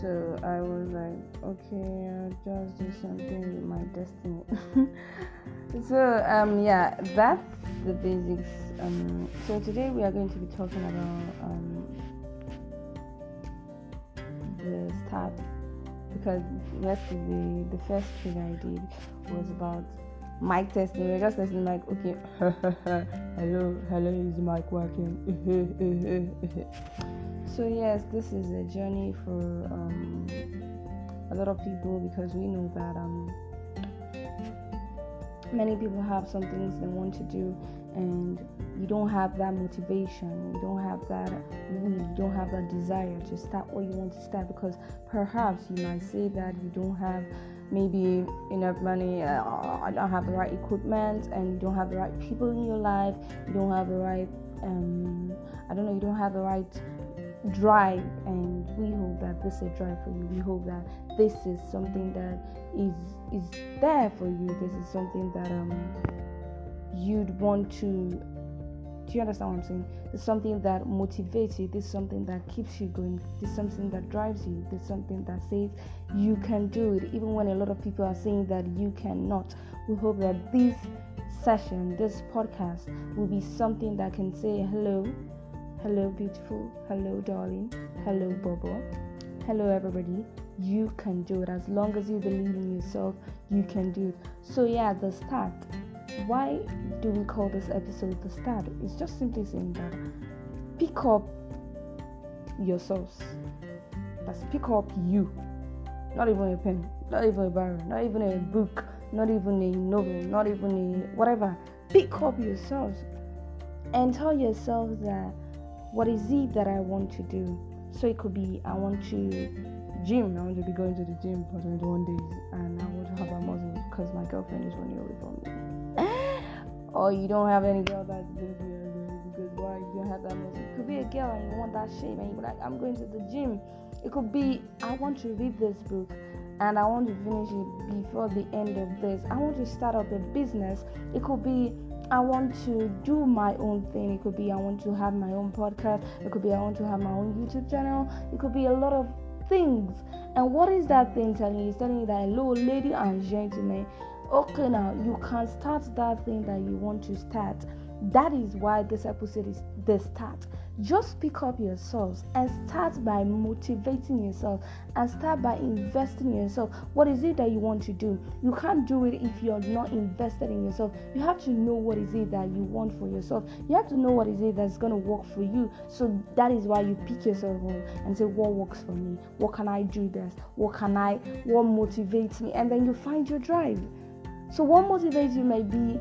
So I was like, okay, I'll just do something with my destiny. so um yeah, that's the basics. Um so today we are going to be talking about um the start because yesterday the first thing I did was about mic testing. We are just listening like okay hello, hello is mic working? so yes, this is a journey for um a lot of people because we know that um many people have some things they want to do and you don't have that motivation, you don't have that you don't have that desire to start what you want to start because perhaps you might say that you don't have maybe enough money, uh, I don't have the right equipment, and you don't have the right people in your life, you don't have the right, um, I don't know, you don't have the right drive. And we hope that this is a drive for you. We hope that this is something that is is there for you. This is something that um you'd want to do you understand what I'm saying? It's something that motivates you. This is something that keeps you going. This is something that drives you. Is something that says you can do it, even when a lot of people are saying that you cannot. We hope that this session, this podcast, will be something that can say hello, hello, beautiful, hello, darling, hello, Bobo, hello, everybody. You can do it as long as you believe in yourself. You can do it. So yeah, the start why do we call this episode the start? It's just simply saying that pick up yourselves. Let's pick up you. Not even a pen, not even a barrel, not even a book, not even a novel, not even a whatever. Pick up yourselves and tell yourself that what is it that I want to do? So it could be I want to gym. I want to be going to the gym for 21 days and I want to have a muscle because my girlfriend is running away from me. Or you don't have any girl that's to be because why you don't have that muscle. It could be a girl and you want that shape and you're like, I'm going to the gym. It could be I want to read this book and I want to finish it before the end of this. I want to start up a business. It could be I want to do my own thing. It could be I want to have my own podcast. It could be I want to have my own YouTube channel. It could be a lot of things. And what is that thing telling you? It's telling you that, hello, lady and gentlemen, okay, now you can start that thing that you want to start. That is why this episode is the start. Just pick up yourselves and start by motivating yourself and start by investing in yourself. What is it that you want to do? You can't do it if you're not invested in yourself. You have to know what is it that you want for yourself. You have to know what is it that's going to work for you. So that is why you pick yourself up and say, What works for me? What can I do best? What can I, what motivates me? And then you find your drive. So, what motivates you might be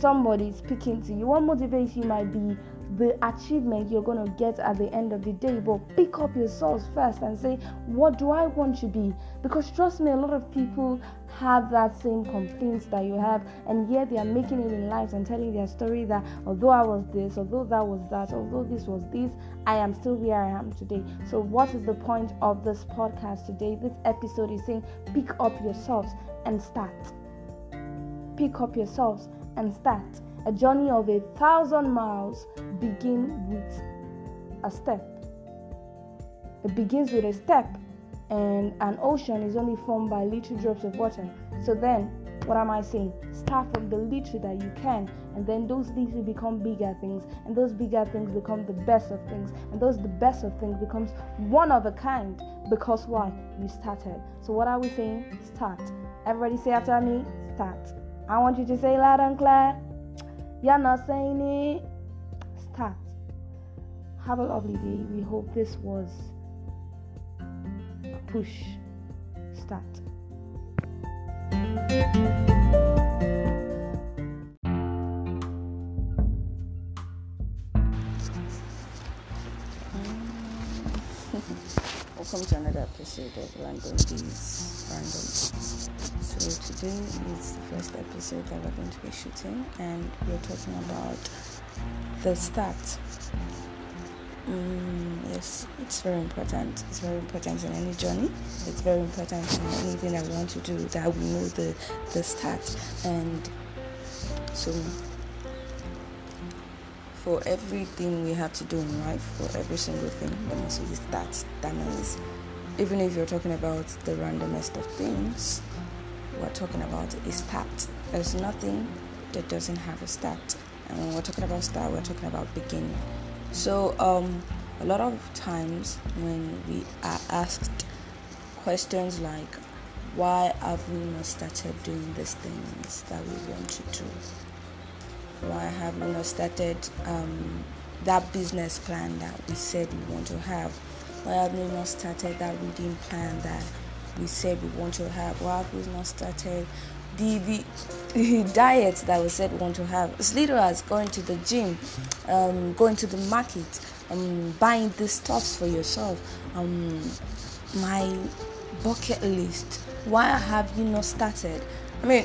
somebody speaking to you. What motivates you might be the achievement you're going to get at the end of the day. But pick up yourselves first and say, What do I want to be? Because trust me, a lot of people have that same complaints that you have, and yet they are making it in life and telling their story that although I was this, although that was that, although this was this, I am still where I am today. So, what is the point of this podcast today? This episode is saying, Pick up yourselves and start. Pick up yourselves and start. A journey of a thousand miles begin with a step. It begins with a step, and an ocean is only formed by little drops of water. So then, what am I saying? Start from the little that you can, and then those things will become bigger things, and those bigger things become the best of things, and those the best of things becomes one of a kind. Because why? You started. So what are we saying? Start. Everybody say after me. Start. I want you to say loud and clear. You're not saying it. Start. Have a lovely day. We hope this was a push. Start. Welcome to another episode of Random Days Random. So today is the first episode that we're going to be shooting, and we're talking about the start. Mm, yes, it's very important. It's very important in any journey. It's very important in anything that we want to do that we know the the start. And so for everything we have to do in life, for every single thing, there must be that. That means even if you're talking about the randomest of things, we're talking about a start. There's nothing that doesn't have a start. And when we're talking about start, we're talking about beginning. So, um, a lot of times when we are asked questions like, why have we not started doing these things that we want to do? Why have you not started um, that business plan that we said we want to have? Why have we not started that reading plan that we said we want to have? Why have we not started the, the, the diet that we said we want to have? As little as going to the gym, um, going to the market, um, buying the stuffs for yourself. Um, my bucket list. Why have you not started? I mean,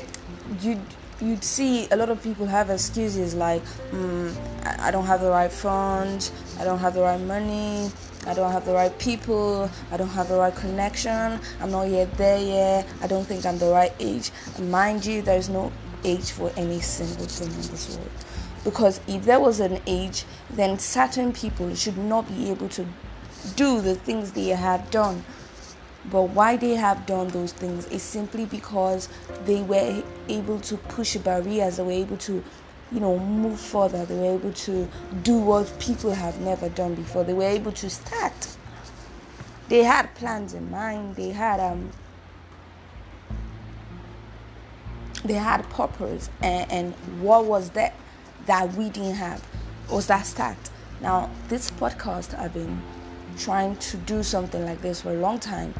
you you'd see a lot of people have excuses like mm, I, don't have the right funds i don't have the right money i don't have the right people i don't have the right connection i'm not yet there yet i don't think i'm the right age. And mind you there's no age for any single thing in this world. Because if there was an age then certain people should not be able to do the things they have done but why they have done those things is simply because they were able to push barriers, they were able to, you know, move further, they were able to do what people have never done before. They were able to start. They had plans in mind, they had um they had purpose and, and what was that that we didn't have was that start. Now this podcast I've been trying to do something like this for a long time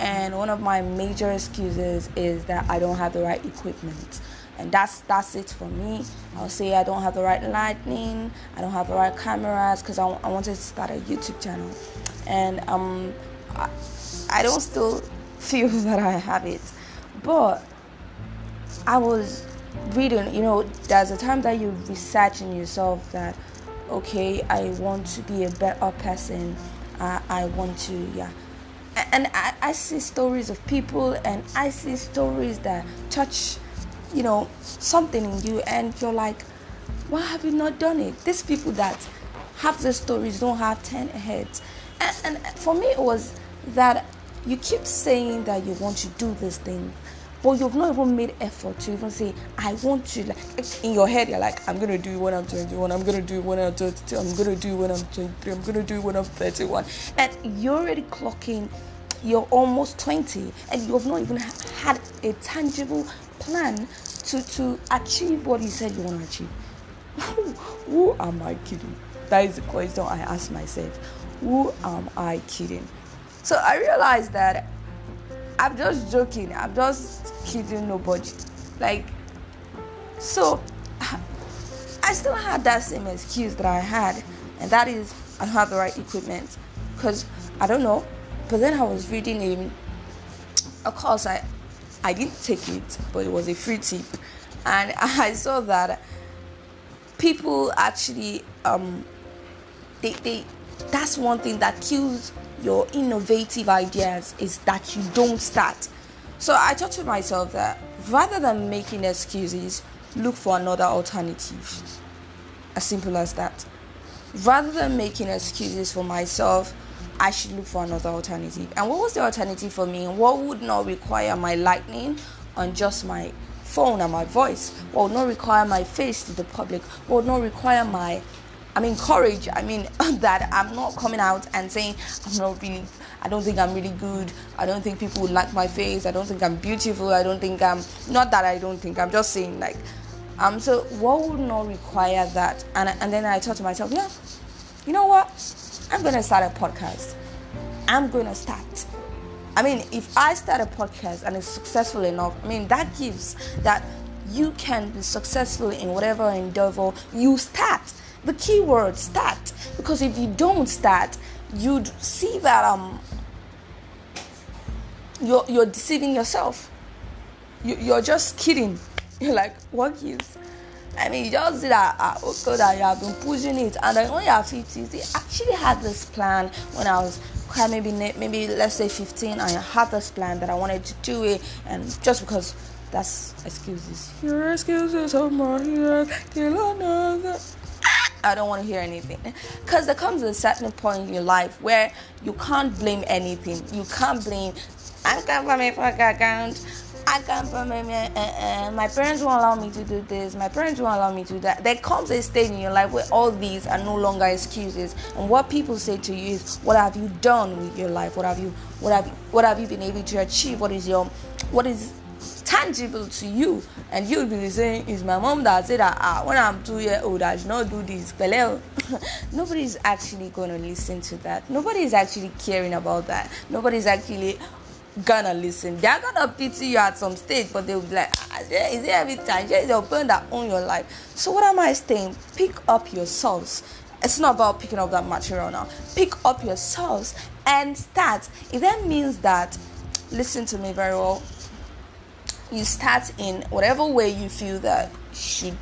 and one of my major excuses is that I don't have the right equipment. And that's that's it for me. I'll say I don't have the right lighting I don't have the right cameras because I, I wanted to start a YouTube channel. And um I, I don't still feel that I have it. But I was reading you know there's a time that you research in yourself that okay I want to be a better person. I want to yeah and I, I see stories of people and I see stories that touch, you know, something in you, and you're like, why have you not done it? These people that have the stories don't have 10 heads. And, and for me, it was that you keep saying that you want to do this thing, but you've not even made effort to even say, I want to. Like in your head, you're like, I'm gonna do when I'm 21, I'm gonna do when I'm 22, I'm gonna do when I'm 23, I'm gonna do when I'm 31, and you're already clocking you're almost 20 and you have not even had a tangible plan to, to achieve what you said you want to achieve. Who am I kidding? That is the question I ask myself. Who am I kidding? So I realized that I'm just joking. I'm just kidding nobody. Like, so I still had that same excuse that I had, and that is I don't have the right equipment. Because I don't know, but then I was reading a, a course. I, I didn't take it, but it was a free tip. And I saw that people actually, um, they, they, that's one thing that kills your innovative ideas is that you don't start. So I thought to myself that rather than making excuses, look for another alternative. As simple as that. Rather than making excuses for myself, I should look for another alternative. And what was the alternative for me? What would not require my lightning on just my phone and my voice? What would not require my face to the public? What would not require my I mean courage. I mean that I'm not coming out and saying I'm not really I don't think I'm really good. I don't think people would like my face. I don't think I'm beautiful. I don't think I'm not that I don't think. I'm just saying like um so what would not require that? And and then I thought to myself, yeah, you know what? I'm to start a podcast. I'm to start. I mean, if I start a podcast and it's successful enough, I mean, that gives that you can be successful in whatever endeavor you start. The key word start. Because if you don't start, you'd see that um you're, you're deceiving yourself. You, you're just kidding. You're like, what gives? I mean, you just see that okay, that you have been pushing it, and then when you are 50, they actually had this plan when I was maybe maybe let's say 15. I had this plan that I wanted to do it, and just because that's excuses. Your excuses are my till another. I don't want to hear anything. Because there comes a certain point in your life where you can't blame anything. You can't blame, I can't buy my account. I can't buy my, uh, uh, my parents won't allow me to do this. My parents won't allow me to do that. There comes a stage in your life where all these are no longer excuses. And what people say to you is, "What have you done with your life? What have you, what have, what have you been able to achieve? What is your, what is tangible to you and you'll be saying it's my mom that said that ah, when i'm two years old i should not do this. Nobody's actually to listen to that. Nobody's actually caring about that. Nobody's actually gonna listen. They're gonna pity you at some stage but they'll be like ah, is there every time? There's your burn that on your life. So what am i saying? Pick up your source. It's not about picking up that material now. Pick up your source and start. If that means that listen to me very well you start in whatever way you feel that should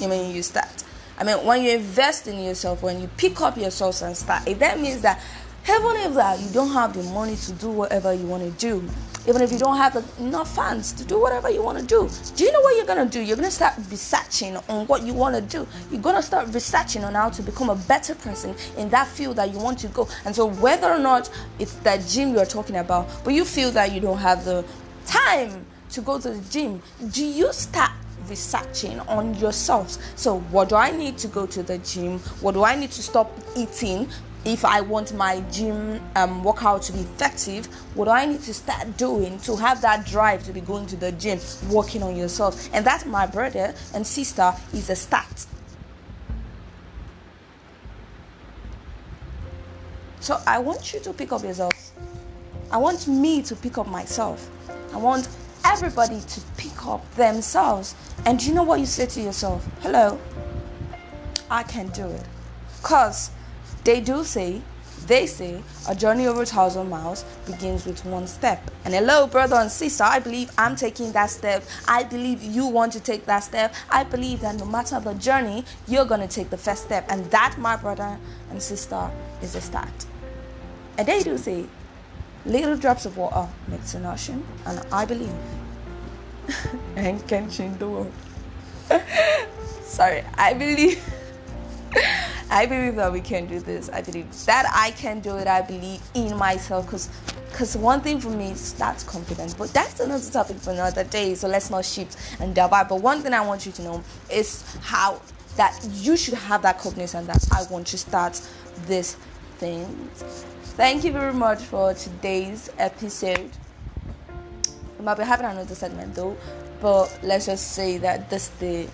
I mean you start. I mean when you invest in yourself, when you pick up yourself and start, if that means that even if that you don't have the money to do whatever you want to do, even if you don't have enough funds to do whatever you want to do, do you know what you're gonna do? You're gonna start researching on what you want to do. You're gonna start researching on how to become a better person in that field that you want to go. And so, whether or not it's that gym you're talking about, but you feel that you don't have the time to go to the gym, do you start researching on yourselves? So, what do I need to go to the gym? What do I need to stop eating? If I want my gym um, workout to be effective, what do I need to start doing to have that drive to be going to the gym, working on yourself? And that, my brother and sister, is a start. So I want you to pick up yourself. I want me to pick up myself. I want everybody to pick up themselves. And you know what you say to yourself? Hello, I can do it. Because they do say, they say, a journey over a thousand miles begins with one step. And hello, brother and sister, I believe I'm taking that step. I believe you want to take that step. I believe that no matter the journey, you're going to take the first step. And that, my brother and sister, is a start. And they do say, Little drops of water makes an ocean, and I believe and can change the world. Sorry, I believe. I believe that we can do this. I believe that I can do it. I believe in myself because because one thing for me is that's confidence. But that's another topic for another day. So let's not shift and divide. But one thing I want you to know is how that you should have that confidence and that I want to start this thing Thank you very much for today's episode. We might be having another segment though, but let's just say that this is the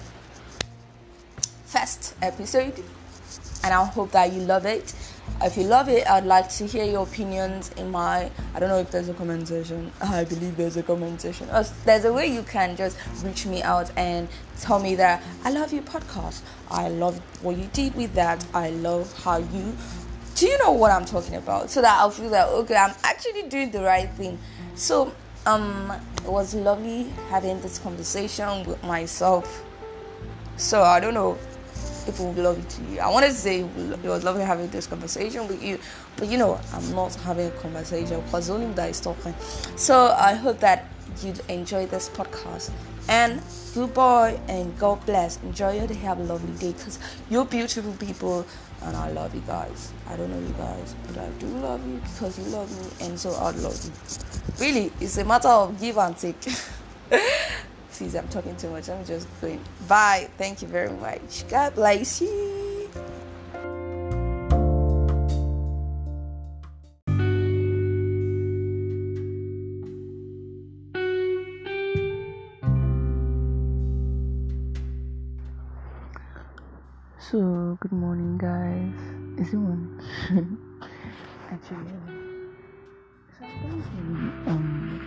first episode, and I hope that you love it. If you love it, I'd like to hear your opinions in my. I don't know if there's a comment section. I believe there's a comment section. There's a way you can just reach me out and tell me that I love your podcast. I love what you did with that. I love how you do you know what I'm talking about? So that I'll feel like okay, I'm actually doing the right thing. So um, it was lovely having this conversation with myself. So I don't know if it will be lovely to you. I wanted to say it was lovely having this conversation with you, but you know I'm not having a conversation because only that is talking. So I hope that you'd enjoy this podcast and goodbye and God bless. Enjoy your day. Have a lovely day because you're beautiful people and I love you guys. I don't know you guys, but I do love you because you love me, and so I love you. Really, it's a matter of give and take. Please, I'm talking too much. I'm just going. Bye. Thank you very much. God bless you. So, good morning, guys. Is it one? Actually, so um,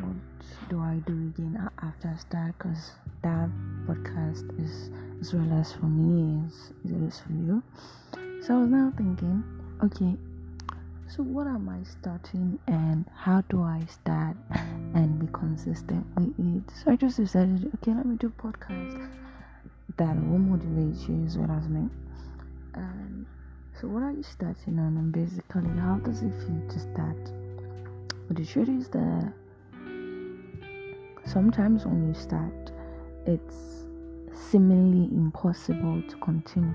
what do I do again after that? Because that podcast is as well as for me is it is for you. So I was now thinking, okay, so what am I starting and how do I start and be consistent with it? So I just decided, okay, let me do podcast that will motivate you as well as me. And um, so, what are you starting on? And basically, how does it feel to start? But the truth is that sometimes when you start, it's seemingly impossible to continue.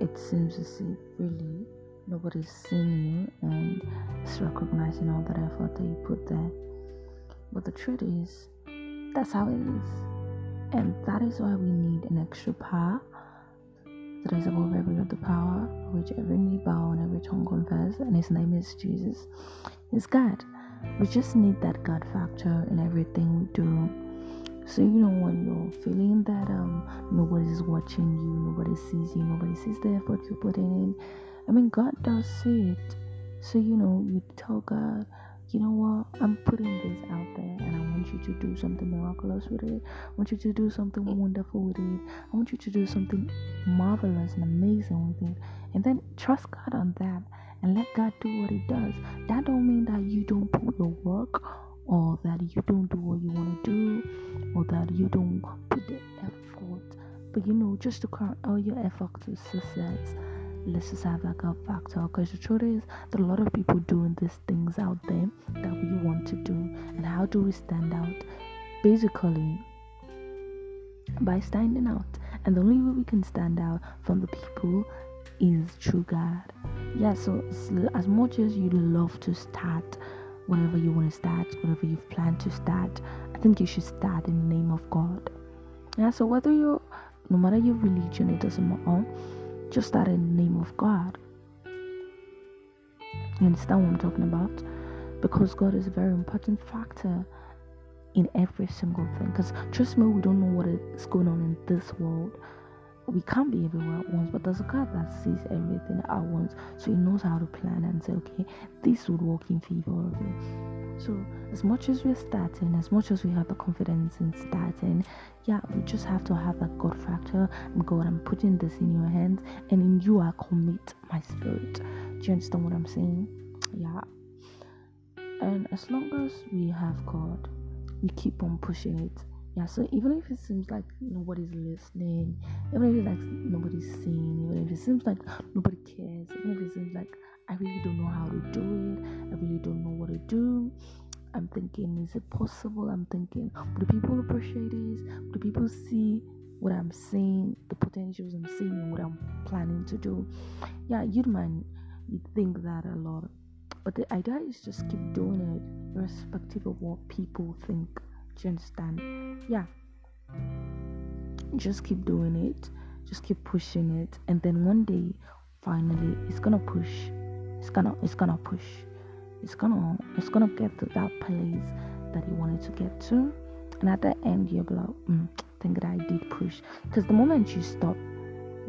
It seems as if really nobody's seeing you and is recognizing all that effort that you put there. But the truth is, that's how it is. And that is why we need an extra power that is above every other power, which every knee bow and every tongue confess, and his name is Jesus. It's God. We just need that God factor in everything we do. So you know when you're feeling that um nobody's watching you, nobody sees you, nobody sees the effort you're putting in. I mean God does see it. So you know you tell God, you know what, I'm putting this out there and I want you to do something miraculous with it. I want you to do something mm. wonderful with it. I want you to do something marvelous and amazing with it. And then trust God on that and let God do what He does. That don't mean that you don't put your work or that you don't do what you want to do or that you don't put the effort. But you know, just to count all your effort to success let's just have like a factor because the truth is that a lot of people doing these things out there that we want to do and how do we stand out? Basically by standing out and the only way we can stand out from the people is through God. Yeah so as much as you love to start whatever you want to start whatever you've planned to start I think you should start in the name of God. Yeah so whether you're no matter your religion it doesn't matter just that in the name of God. You understand what I'm talking about? Because God is a very important factor in every single thing. Because trust me, we don't know what is going on in this world we can't be everywhere at once, but there's a God that sees everything at once, so He knows how to plan and say, okay, this would work in favor of you. So, as much as we're starting, as much as we have the confidence in starting, yeah, we just have to have that God factor. God, I'm putting this in your hands, and in you I commit my spirit. Do you understand what I'm saying? Yeah. And as long as we have God, we keep on pushing it yeah so even if it seems like nobody's listening even if it's like nobody's seeing even if it seems like nobody cares even if it seems like i really don't know how to do it i really don't know what to do i'm thinking is it possible? I'm thinking do people appreciate this? Do people see what i'm saying the potentials i'm seeing and what i'm planning to do? Yeah you'd mind you think that a lot but the idea is just keep doing it irrespective of what people think do you understand? Yeah. Just keep doing it. Just keep pushing it. And then one day, finally, it's gonna push. It's gonna it's gonna push. It's gonna it's gonna get to that place that you wanted to get to. And at the end you'll be like, mm, think that I did push. Because the moment you stop,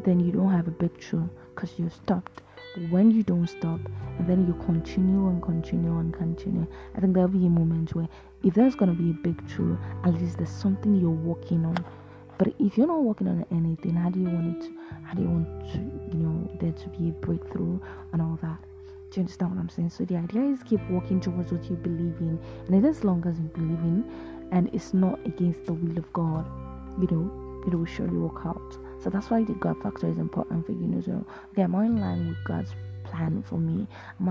then you don't have a big breakthrough because you stopped when you don't stop and then you continue and continue and continue, I think there'll be a moment where if there's gonna be a big truth, at least there's something you're working on. But if you're not working on anything, how do you want it to how do you want to you know there to be a breakthrough and all that? Do you understand what I'm saying? So the idea is keep working towards what you believe in, and as long as you believe in, and it's not against the will of God, you know, it will surely work out. So that's why the God factor is important for you. know, okay, am in line with God's plan for me? In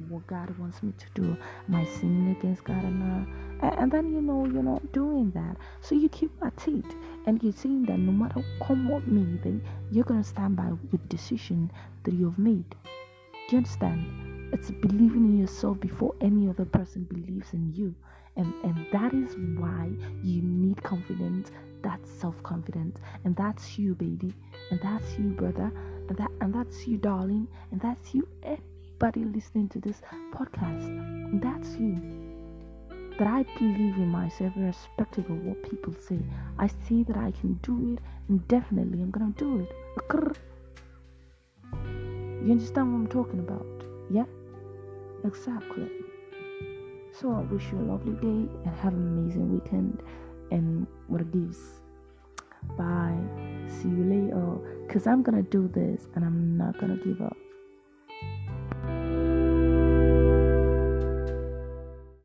with what God wants me to do? I sinning against God or not? Uh, and then you know you're not doing that. So you keep at it and you're saying that no matter come what may, then you're gonna stand by the decision that you've made. Do you understand? It's believing in yourself before any other person believes in you. And and that is why you need confidence that's self-confidence and that's you baby and that's you brother and that and that's you darling. And that's you anybody listening to this podcast. That's you. That I believe in myself irrespective of what people say. I see that I can do it and definitely I'm gonna do it. You understand what I'm talking about? Yeah? Exactly. So I wish you a lovely day and have an amazing weekend and what it gives. Bye. See you later. Because I'm going to do this and I'm not going to give up.